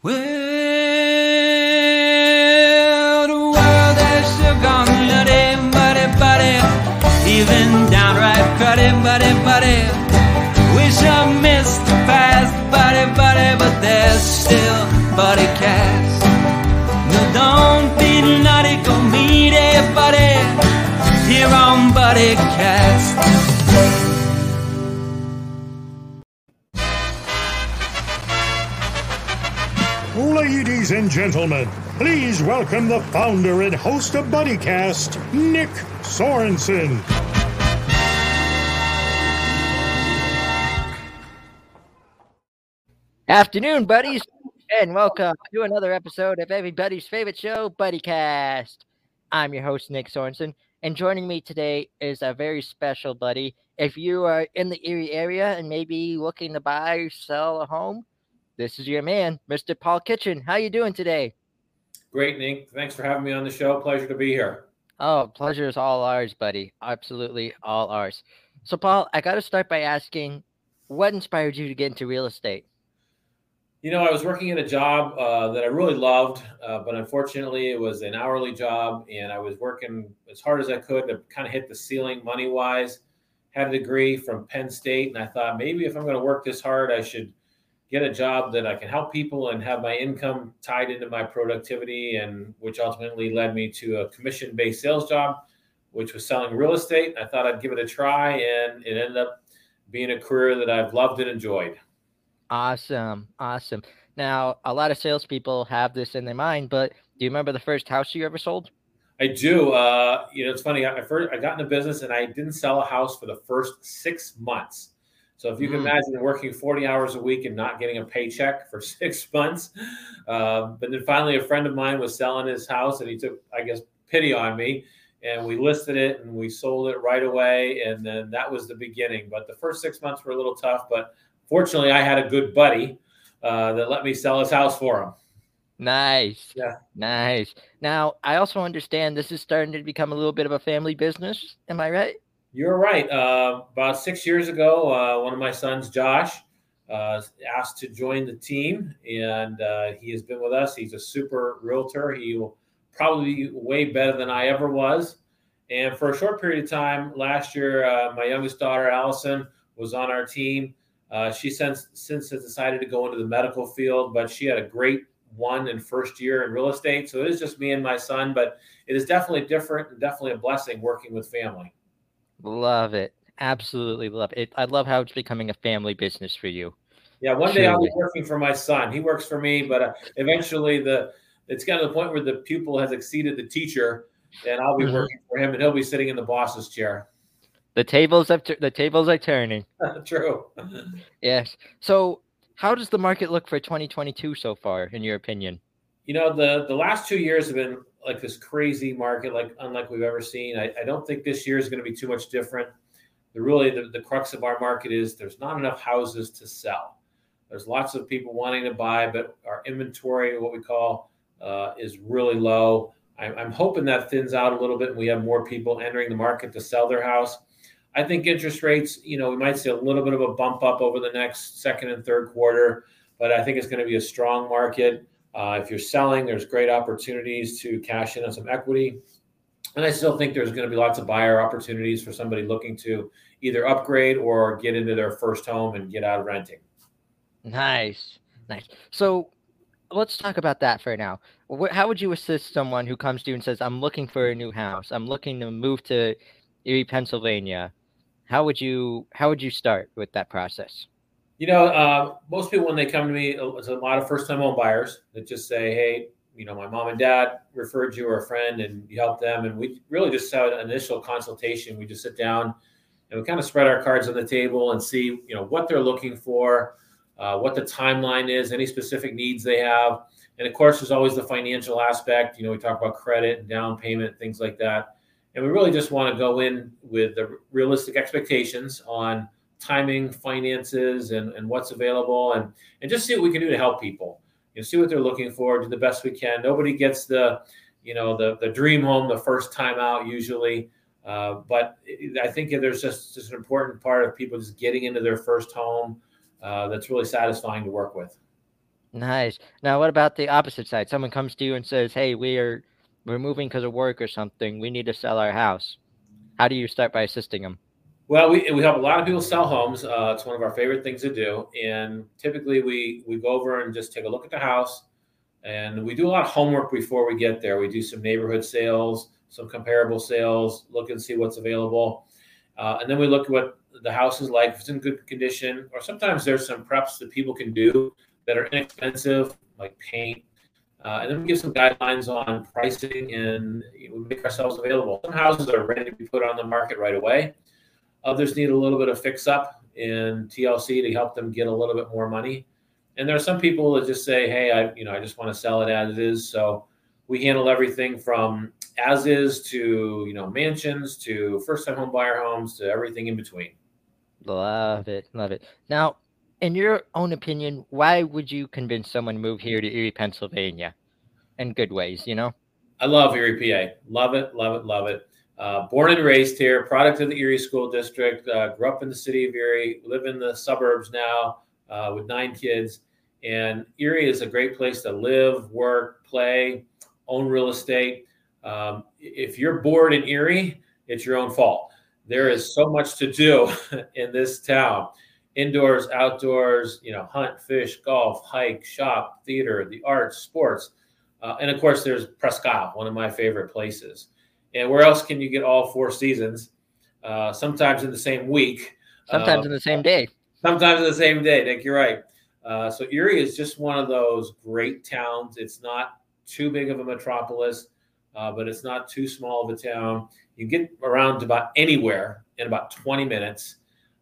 Well, the world has sure gone nutty, buddy, buddy. Even downright cruddy, buddy, buddy. Wish I missed the past, buddy, buddy, but there's still buddy cast. No, don't be naughty, go meet buddy. Here on Buddy Cast. And gentlemen, please welcome the founder and host of BuddyCast, Nick Sorensen. Afternoon, buddies, and welcome to another episode of everybody's favorite show, BuddyCast. I'm your host, Nick Sorensen, and joining me today is a very special buddy. If you are in the Erie area and maybe looking to buy, or sell a home, this is your man, Mr. Paul Kitchen. How you doing today? Great, Nick. Thanks for having me on the show. Pleasure to be here. Oh, pleasure is all ours, buddy. Absolutely all ours. So, Paul, I got to start by asking, what inspired you to get into real estate? You know, I was working at a job uh, that I really loved, uh, but unfortunately, it was an hourly job, and I was working as hard as I could to kind of hit the ceiling money wise. Had a degree from Penn State, and I thought maybe if I'm going to work this hard, I should get a job that I can help people and have my income tied into my productivity, and which ultimately led me to a commission based sales job, which was selling real estate. I thought I'd give it a try, and it ended up being a career that I've loved and enjoyed. Awesome. Awesome. Now, a lot of salespeople have this in their mind, but do you remember the first house you ever sold? I do. Uh, you know, it's funny. I first I got into business and I didn't sell a house for the first six months. So if you can Mm. imagine working 40 hours a week and not getting a paycheck for six months, um, but then finally a friend of mine was selling his house and he took, I guess, pity on me, and we listed it and we sold it right away, and then that was the beginning. But the first six months were a little tough, but fortunately I had a good buddy uh, that let me sell his house for him. Nice. Yeah. Nice. Now, I also understand this is starting to become a little bit of a family business. Am I right? You're right. Uh, about six years ago, uh, one of my sons, Josh, uh, asked to join the team, and uh, he has been with us. He's a super realtor. He will probably be way better than I ever was. And for a short period of time last year, uh, my youngest daughter, Allison, was on our team. Uh, she since since has decided to go into the medical field, but she had a great one and first year in real estate. So it is just me and my son, but it is definitely different and definitely a blessing working with family. Love it. Absolutely love it. I love how it's becoming a family business for you. Yeah, one day I'll be working for my son. He works for me, but uh, eventually the it's gotten to the point where the pupil has exceeded the teacher, and I'll be Mhm. working for him, and he'll be sitting in the boss's chair. The tables have tu- the tables are turning. True. Yes. So, how does the market look for 2022 so far, in your opinion? You know, the the last two years have been like this crazy market, like unlike we've ever seen. I, I don't think this year is going to be too much different. The really the, the crux of our market is there's not enough houses to sell. There's lots of people wanting to buy, but our inventory, what we call, uh, is really low. I'm, I'm hoping that thins out a little bit, and we have more people entering the market to sell their house. I think interest rates, you know, we might see a little bit of a bump up over the next second and third quarter, but I think it's going to be a strong market. Uh, if you're selling, there's great opportunities to cash in on some equity. And I still think there's going to be lots of buyer opportunities for somebody looking to either upgrade or get into their first home and get out of renting. Nice. Nice. So, let's talk about that for now. How would you assist someone who comes to you and says, "I'm looking for a new house. I'm looking to move to Erie, Pennsylvania." How would you How would you start with that process? You know, uh, most people when they come to me, it's a lot of first-time home buyers that just say, "Hey, you know, my mom and dad referred you or a friend, and you help them." And we really just have an initial consultation. We just sit down and we kind of spread our cards on the table and see, you know, what they're looking for, uh, what the timeline is, any specific needs they have, and of course, there's always the financial aspect. You know, we talk about credit and down payment, things like that. And we really just want to go in with the realistic expectations on timing, finances, and, and what's available, and and just see what we can do to help people. You know, see what they're looking for, do the best we can. Nobody gets the, you know, the the dream home the first time out usually, uh, but I think there's just just an important part of people just getting into their first home uh, that's really satisfying to work with. Nice. Now, what about the opposite side? Someone comes to you and says, "Hey, we are we're moving because of work or something. We need to sell our house." How do you start by assisting them? Well, we, we help a lot of people sell homes. Uh, it's one of our favorite things to do. And typically we, we go over and just take a look at the house and we do a lot of homework before we get there. We do some neighborhood sales, some comparable sales, look and see what's available. Uh, and then we look at what the house is like, if it's in good condition, or sometimes there's some preps that people can do that are inexpensive, like paint. Uh, and then we give some guidelines on pricing and we make ourselves available. Some houses are ready to be put on the market right away. Others need a little bit of fix up in TLC to help them get a little bit more money. And there are some people that just say, "Hey, I you know I just want to sell it as is." So we handle everything from as is to you know mansions to first time home buyer homes to everything in between. Love it, love it. Now, in your own opinion, why would you convince someone to move here to Erie, Pennsylvania? In good ways, you know. I love Erie, PA. Love it, love it, love it. Uh, born and raised here, product of the Erie School District. Uh, grew up in the city of Erie. Live in the suburbs now uh, with nine kids. And Erie is a great place to live, work, play, own real estate. Um, if you're bored in Erie, it's your own fault. There is so much to do in this town indoors, outdoors, you know, hunt, fish, golf, hike, shop, theater, the arts, sports. Uh, and of course, there's Isle, one of my favorite places. And where else can you get all four seasons? Uh, sometimes in the same week. Sometimes uh, in the same day. Sometimes in the same day. Nick, you're right. Uh, so Erie is just one of those great towns. It's not too big of a metropolis, uh, but it's not too small of a town. You get around to about anywhere in about 20 minutes.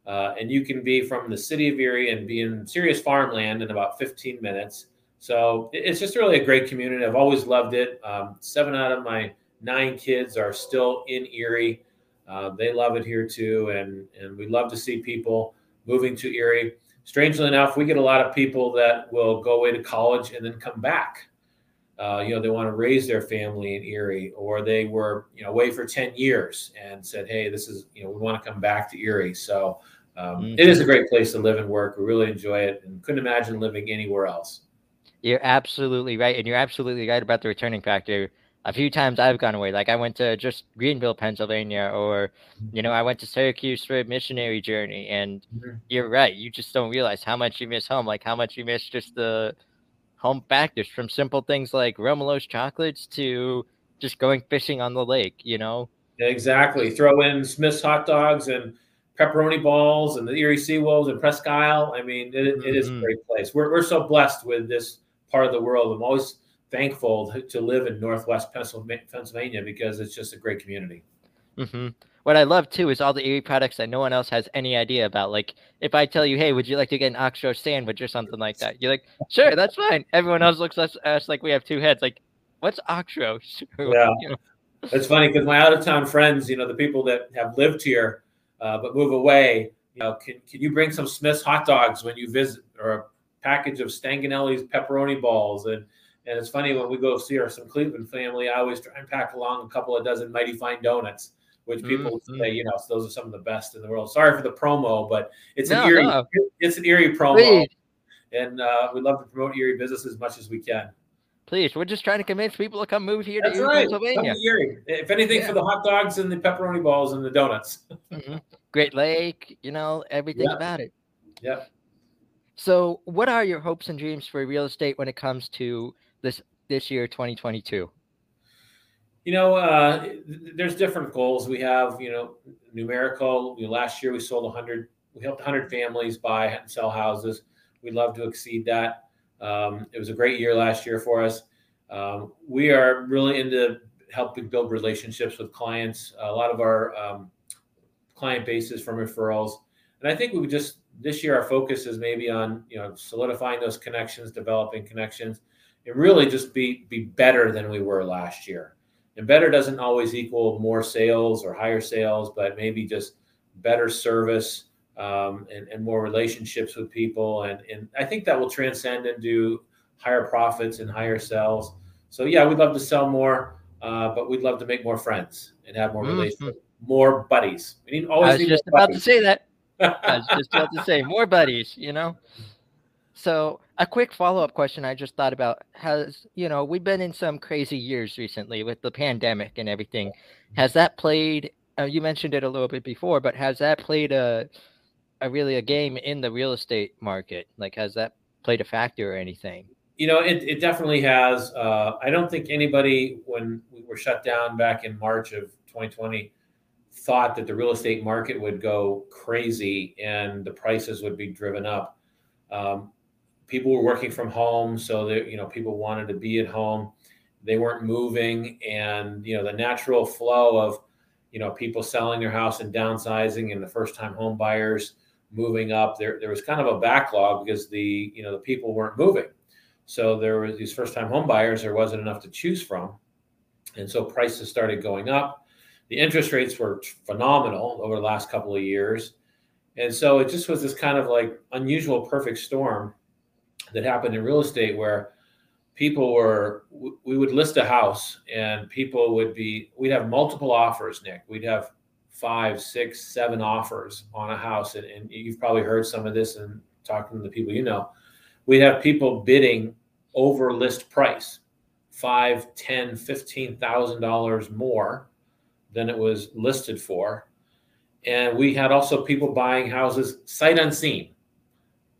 Uh, and you can be from the city of Erie and be in serious farmland in about 15 minutes. So it's just really a great community. I've always loved it. Um, seven out of my nine kids are still in Erie. Uh, they love it here too, and and we love to see people moving to Erie. Strangely enough, we get a lot of people that will go away to college and then come back. Uh, you know, they want to raise their family in Erie, or they were you know away for ten years and said, "Hey, this is you know we want to come back to Erie." So um, mm-hmm. it is a great place to live and work. We really enjoy it, and couldn't imagine living anywhere else. You're absolutely right, and you're absolutely right about the returning factor a few times I've gone away. Like I went to just Greenville, Pennsylvania, or you know, I went to Syracuse for a missionary journey. And mm-hmm. you're right, you just don't realize how much you miss home, like how much you miss just the home factors from simple things like Romolo's chocolates to just going fishing on the lake, you know? Exactly. Throw in Smith's hot dogs and pepperoni balls and the Erie Seawolves and Presque Isle. I mean, it, it is a mm-hmm. great place. We're, we're so blessed with this part of the world. I'm always thankful to live in Northwest Pennsylvania because it's just a great community. Mm-hmm. What I love too is all the Erie products that no one else has any idea about. Like if I tell you, "Hey, would you like to get an Oxtrow sandwich or something like that?" You're like, "Sure, that's fine." Everyone else looks at us like we have two heads. Like, what's Oxtrow? yeah, you know? it's funny because my out-of-town friends, you know, the people that have lived here uh, but move away, you know, can can you bring some Smith's hot dogs when you visit, or a package of Stanganelli's pepperoni balls and and it's funny when we go see our some Cleveland family, I always try and pack along a couple of dozen Mighty Fine donuts, which people mm-hmm. say, you know, those are some of the best in the world. Sorry for the promo, but it's no, an Erie, no. it's an Erie promo, Please. and uh, we love to promote Erie business as much as we can. Please, we're just trying to convince people to come move here That's to Erie, right. Pennsylvania. Erie. If anything, yeah. for the hot dogs and the pepperoni balls and the donuts. mm-hmm. Great Lake, you know, everything yeah. about it. Yeah. So, what are your hopes and dreams for real estate when it comes to this this year 2022 you know uh, there's different goals. We have you know numerical. Last year we sold 100 we helped 100 families buy and sell houses. We'd love to exceed that. Um, it was a great year last year for us. Um, we are really into helping build relationships with clients. A lot of our um, client bases from referrals. And i think we just this year our focus is maybe on you know solidifying those connections developing connections and really just be be better than we were last year. And better doesn't always equal more sales or higher sales, but maybe just better service um, and, and more relationships with people. And, and I think that will transcend into higher profits and higher sales. So yeah, we'd love to sell more, uh, but we'd love to make more friends and have more mm-hmm. relationships, more buddies. We need always. I was just about buddies. to say that. I was just about to say more buddies. You know. So a quick follow up question I just thought about has, you know, we've been in some crazy years recently with the pandemic and everything. Has that played, uh, you mentioned it a little bit before, but has that played a, a really a game in the real estate market? Like, has that played a factor or anything? You know, it, it definitely has. Uh, I don't think anybody, when we were shut down back in March of 2020, thought that the real estate market would go crazy and the prices would be driven up. Um, people were working from home, so that you know people wanted to be at home. They weren't moving, and you know the natural flow of you know people selling their house and downsizing, and the first-time home buyers moving up. There, there was kind of a backlog because the you know the people weren't moving. So there was these first-time home buyers. There wasn't enough to choose from, and so prices started going up. The interest rates were phenomenal over the last couple of years, and so it just was this kind of like unusual perfect storm that happened in real estate where people were we would list a house and people would be we'd have multiple offers nick. We'd have five six seven offers on a house. And, and you've probably heard some of this and talking to the people you know. We'd have people bidding over list price five ten fifteen thousand dollars more than it was listed for. And we had also people buying houses sight unseen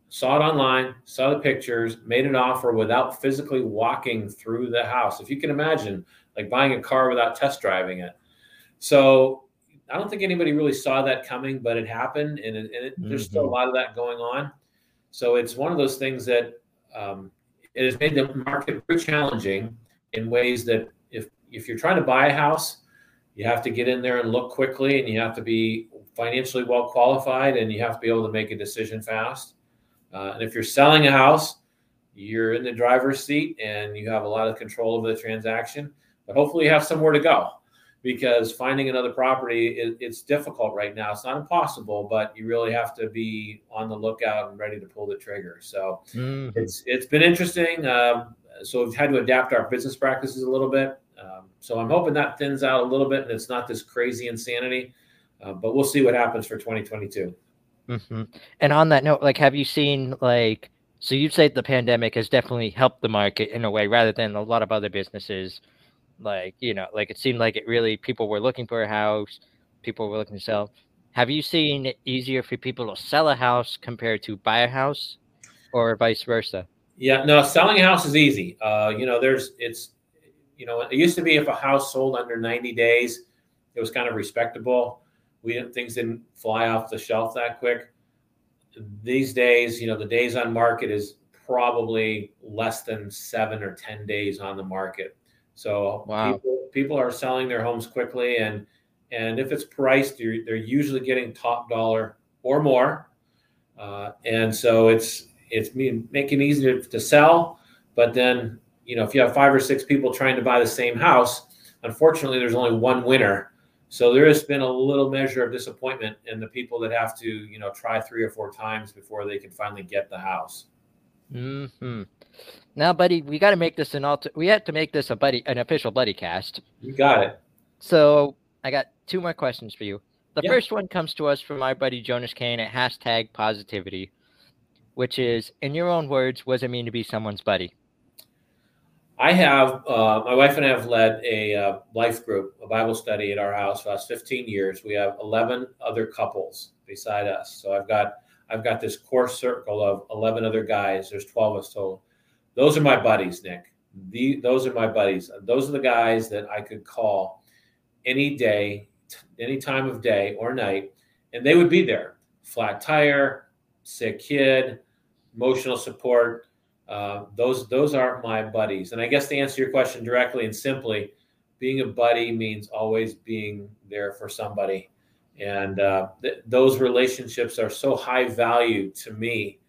saw it online, saw the pictures, made an offer without physically walking through the house. If you can imagine, like buying a car without test driving it. So I don't think anybody really saw that coming, but it happened, and, it, and it, mm-hmm. there's still a mm-hmm. lot of that going on. So it's one of those things that um, it has made the market very challenging in ways that if if you're trying to buy a house, you have to get in there and look quickly, and you have to be financially well qualified, and you have to be able to make a decision fast. Uh, and if you're selling a house, you're in the driver's seat and you have a lot of control over the transaction. But hopefully, you have somewhere to go because finding another property is, it's difficult right now. It's not impossible, but you really have to be on the lookout and ready to pull the trigger. So mm-hmm. it's it's been interesting. Um, so we've had to adapt our business practices a little bit. Um, so I'm hoping that thins out a little bit and it's not this crazy insanity. Uh, but we'll see what happens for 2022. Mm-hmm. And on that note, like, have you seen like? So you'd say the pandemic has definitely helped the market in a way, rather than a lot of other businesses. Like you know, like it seemed like it really people were looking for a house, people were looking to sell. Have you seen it easier for people to sell a house compared to buy a house, or vice versa? Yeah, no, selling a house is easy. Uh, you know, there's it's, you know, it used to be if a house sold under 90 days, it was kind of respectable we things didn't fly off the shelf that quick. These days, you know, the days on market is probably less than seven or ten days on the market. So wow. people, people are selling their homes quickly, and and if it's priced, they're usually getting top dollar or more. Uh, and so it's it's making it easy to, to sell. But then you know, if you have five or six people trying to buy the same house, unfortunately, there's only one winner so there has been a little measure of disappointment in the people that have to, you know, try three or four times before they can finally get the house. Hmm. Now, buddy, we got to make this an alter. We have to make this a buddy, an official buddy cast. You got it. So I got two more questions for you. The yeah. first one comes to us from our buddy Jonas Kane at hashtag positivity, which is, in your own words, what does it mean to be someone's buddy? I have uh, my wife and I have led a uh, life group, a Bible study at our house for the last 15 years. We have 11 other couples beside us. So I've got I've got this core circle of 11 other guys. There's 12 of us total. Those are my buddies, Nick. The, those are my buddies. Those are the guys that I could call any day, any time of day or night, and they would be there. Flat tire, sick kid, emotional support uh, those those aren't my buddies. And I guess to answer your question directly and simply, being a buddy means always being there for somebody, and uh, th- those relationships are so high value to me.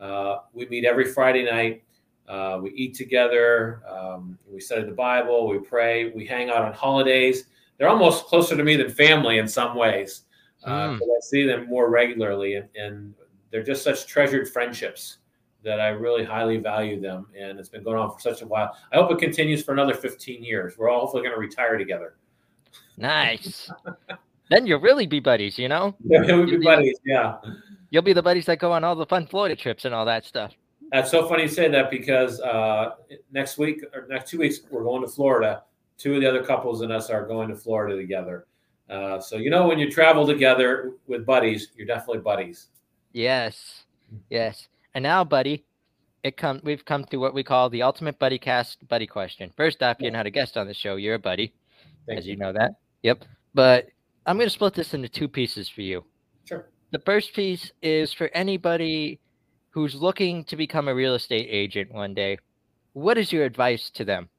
Uh, we meet every Friday night. Uh, we eat together. Um, we study the Bible. We pray. We hang out on holidays. They're almost closer to me than family in some ways. Mm. I see them more regularly, and, and they're just such treasured friendships that I really highly value them, and it's been going on for such a while. I hope it continues for another 15 years. We're all hopefully going to retire together. Nice. then you'll really be buddies, you know? Yeah, we'll be buddies. Yeah. You'll be the buddies that go on all the fun Florida trips and all that stuff. That's so funny you say that because uh, next week or next two weeks we're going to Florida. Two of the other couples and us are going to Florida together. Uh, so you know when you travel together with buddies, you're definitely buddies. Yes, yes. And now, buddy, it come we've come to what we call the ultimate buddy cast buddy question. First off, you're not a guest on the show; you're a buddy, Thank as you know that. Yep. But I'm going to split this into two pieces for you. Sure. The first piece is for anybody who's looking to become a real estate agent one day. What is your advice to them?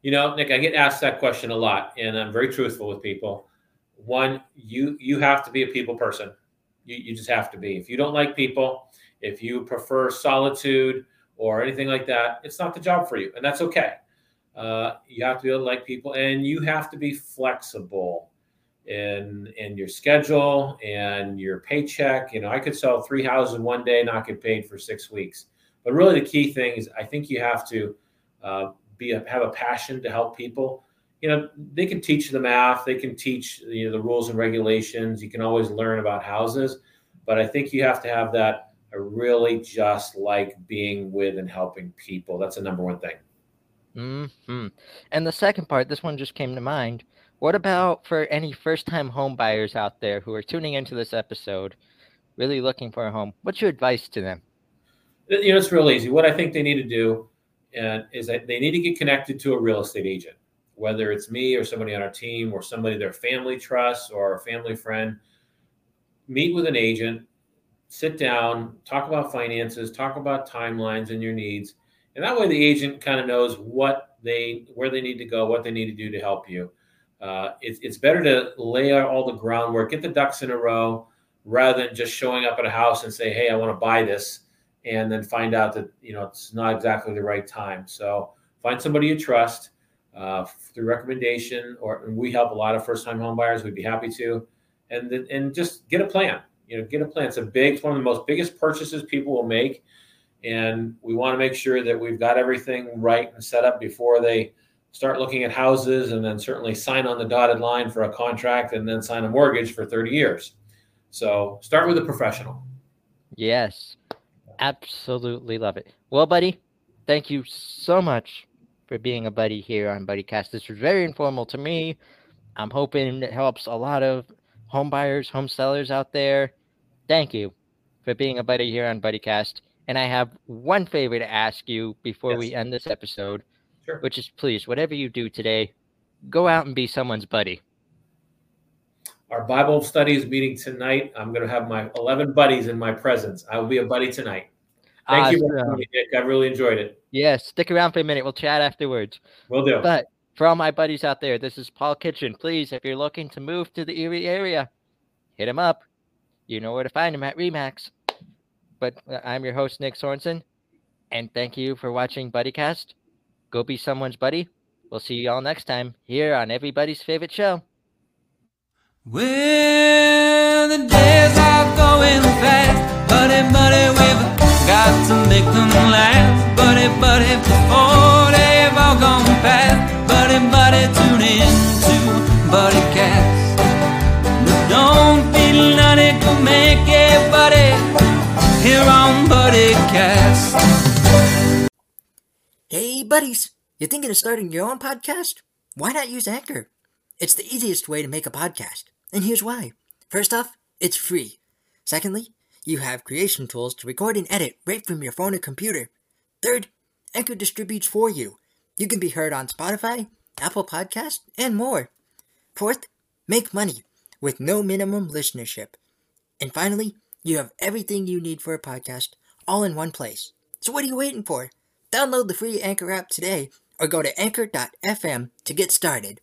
You know, Nick, I get asked that question a lot, and I'm very truthful with people. One, you you have to be a people person. You, you just have to be. If you don't like people, if you prefer solitude or anything like that, it's not the job for you, and that's okay. Uh, you have to be able to like people, and you have to be flexible in in your schedule and your paycheck. You know, I could sell three houses one day, not get paid for six weeks. But really, the key thing is, I think you have to uh, be a, have a passion to help people. You know, they can teach the math, they can teach you know the rules and regulations. You can always learn about houses, but I think you have to have that. I really just like being with and helping people. That's the number one thing. hmm And the second part, this one just came to mind. What about for any first-time home buyers out there who are tuning into this episode, really looking for a home? What's your advice to them? You know, it's real easy. What I think they need to do is that they need to get connected to a real estate agent, whether it's me or somebody on our team or somebody their family trusts or a family friend. Meet with an agent, sit down, talk about finances, talk about timelines and your needs, and that way the agent kind of knows what they where they need to go, what they need to do to help you. Uh, it, it's better to lay out all the groundwork, get the ducks in a row, rather than just showing up at a house and say, "Hey, I want to buy this," and then find out that you know it's not exactly the right time. So find somebody you trust uh, through recommendation, or we help a lot of first-time home buyers. We'd be happy to, and and just get a plan. You know, get a plan. It's a big, it's one of the most biggest purchases people will make, and we want to make sure that we've got everything right and set up before they start looking at houses, and then certainly sign on the dotted line for a contract, and then sign a mortgage for 30 years. So start with a professional. Yes, absolutely love it. Well, buddy, thank you so much for being a buddy here on BuddyCast. This was very informal to me. I'm hoping it helps a lot of home buyers, home sellers out there. Thank you for being a buddy here on BuddyCast. And I have one favor to ask you before Yes. we end this episode, Sure. which is please, whatever you do today, go out and be someone's buddy. Our Bible study is meeting tonight. I'm going to have my 11 buddies in my presence. I will be a buddy tonight. Thank you Awesome. me, Nick. I really enjoyed it. Yes, stick around for a minute. We'll chat afterwards. We'll do. But for all my buddies out there, this is Paul Kitchen. Please, if you're looking to move to the Erie area, hit him up. You know where to find him at Remax. But uh, I'm your host, Nick Sorensen, and thank you for watching BuddyCast. Go be someone's buddy. We'll see you all next time here on everybody's favorite show. Well, the days are going fast, buddy, buddy, we've got to make them last, buddy, buddy, before they've all gone past, buddy, tune in to Buddy Cast. But don't be nutty, go make here on Buddy Cast. Hey, buddies! You thinking of starting your own podcast? Why not use Anchor? It's the easiest way to make a podcast, and here's why. First off, it's free. Secondly, you have creation tools to record and edit right from your phone or computer. Third, Anchor distributes for you. You can be heard on Spotify, Apple Podcast, and more. Fourth, make money with no minimum listenership. And finally, you have everything you need for a podcast all in one place. So what are you waiting for? Download the free Anchor app today or go to anchor.fm to get started.